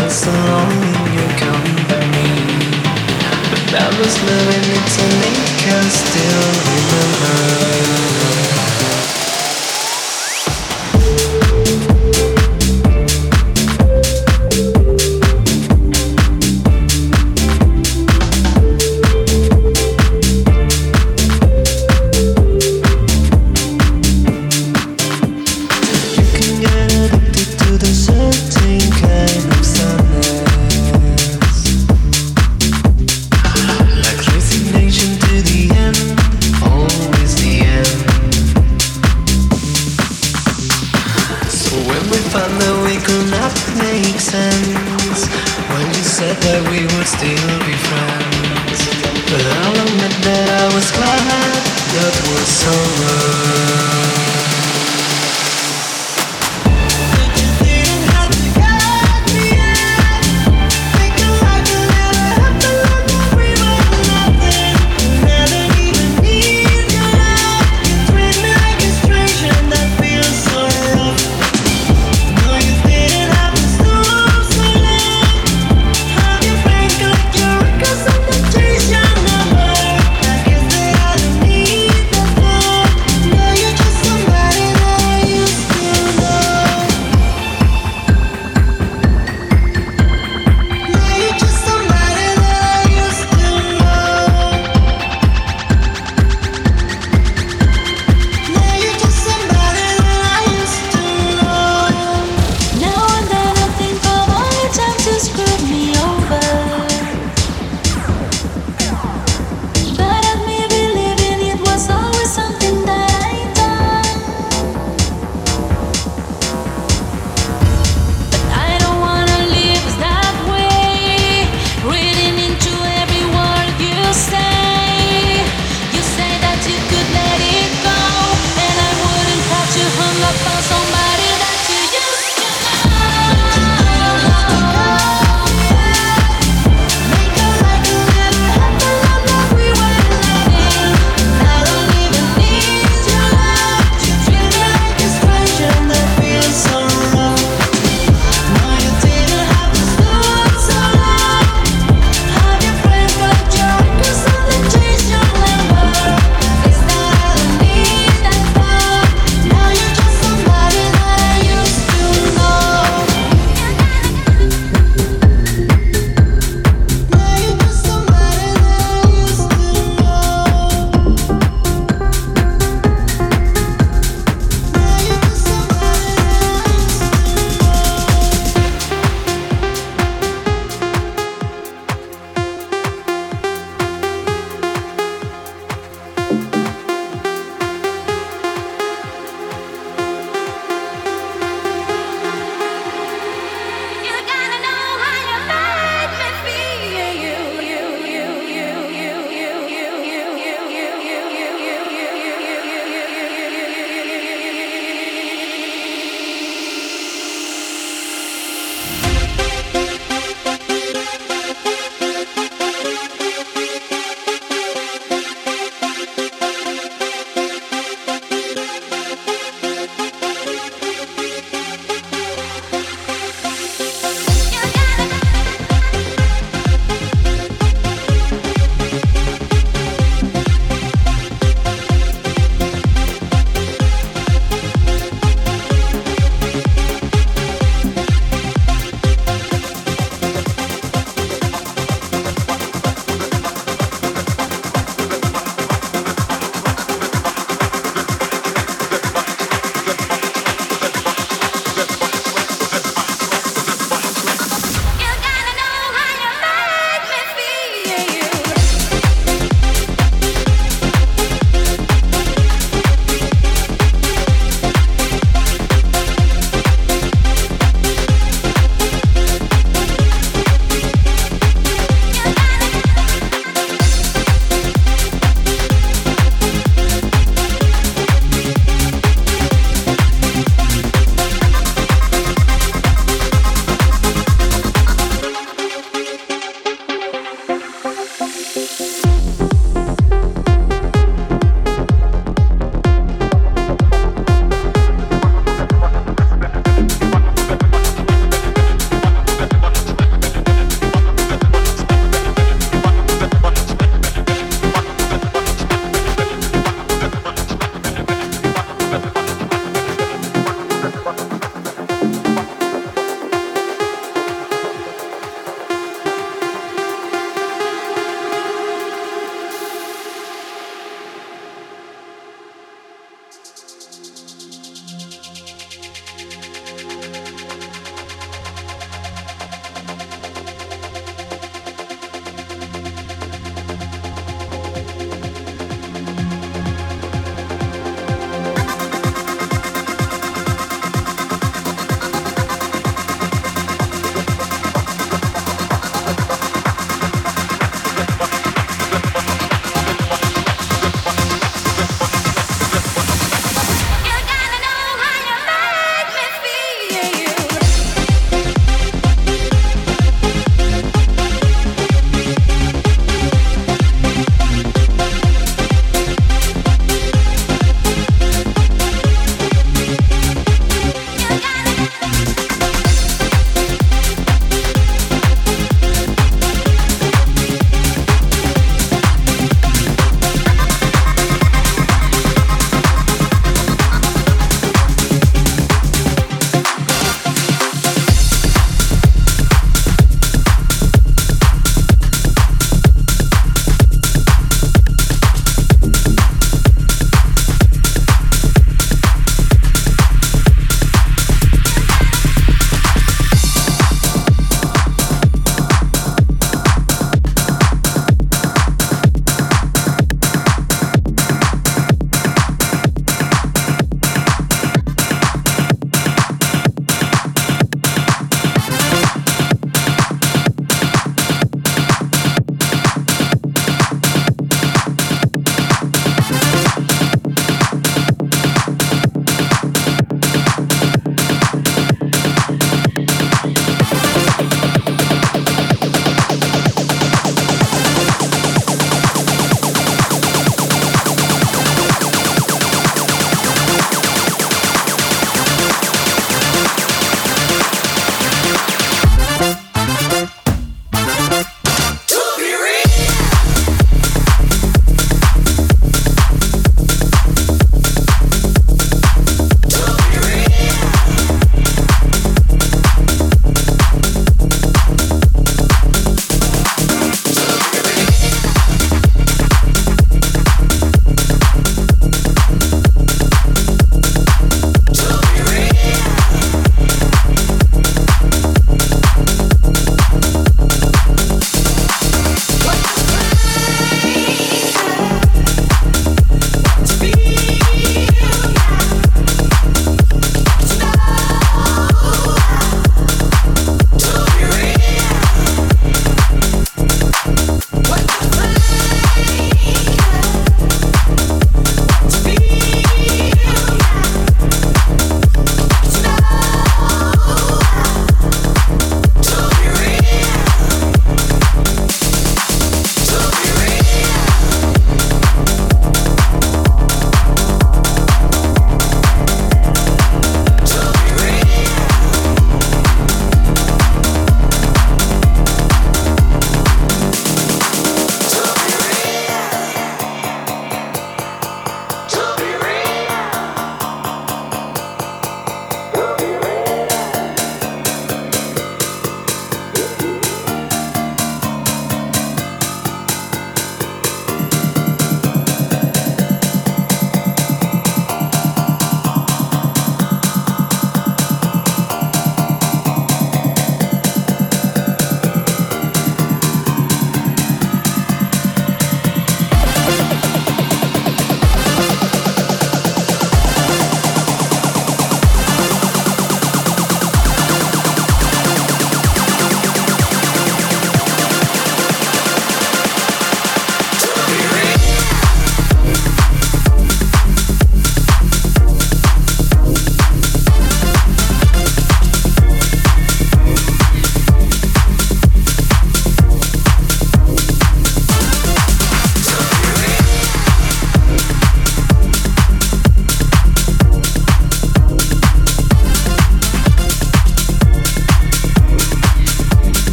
feel was loving it to still remember.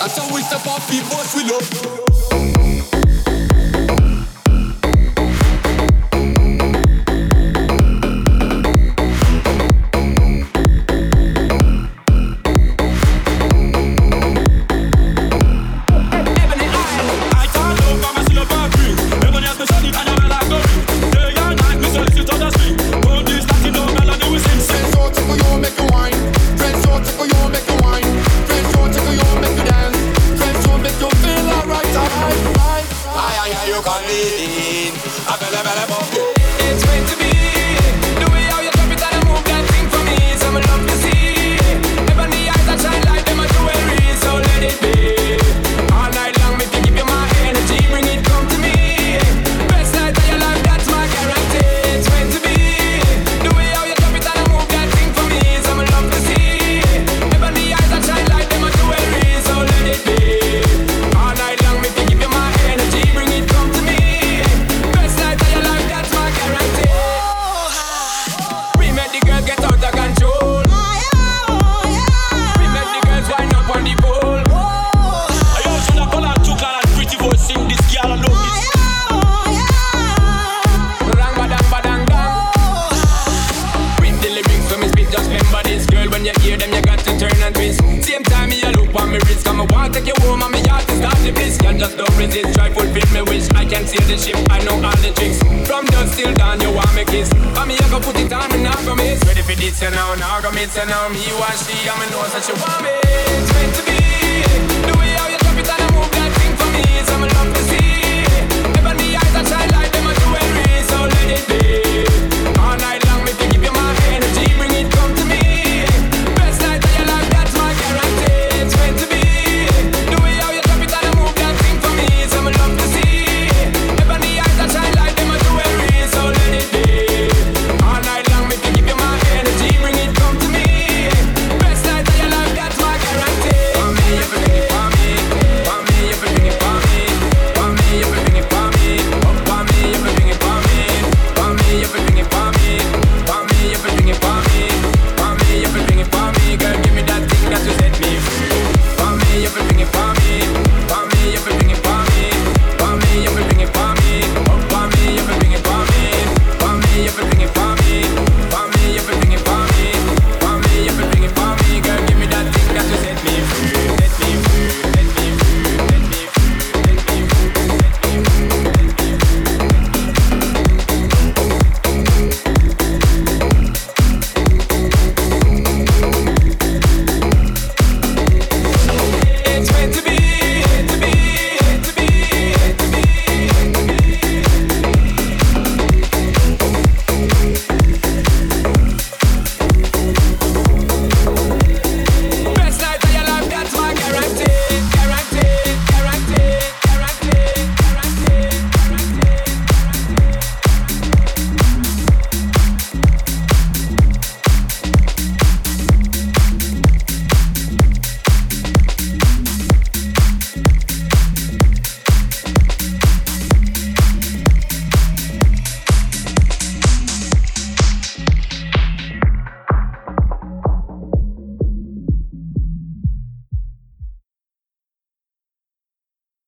I saw we step up, people, we love.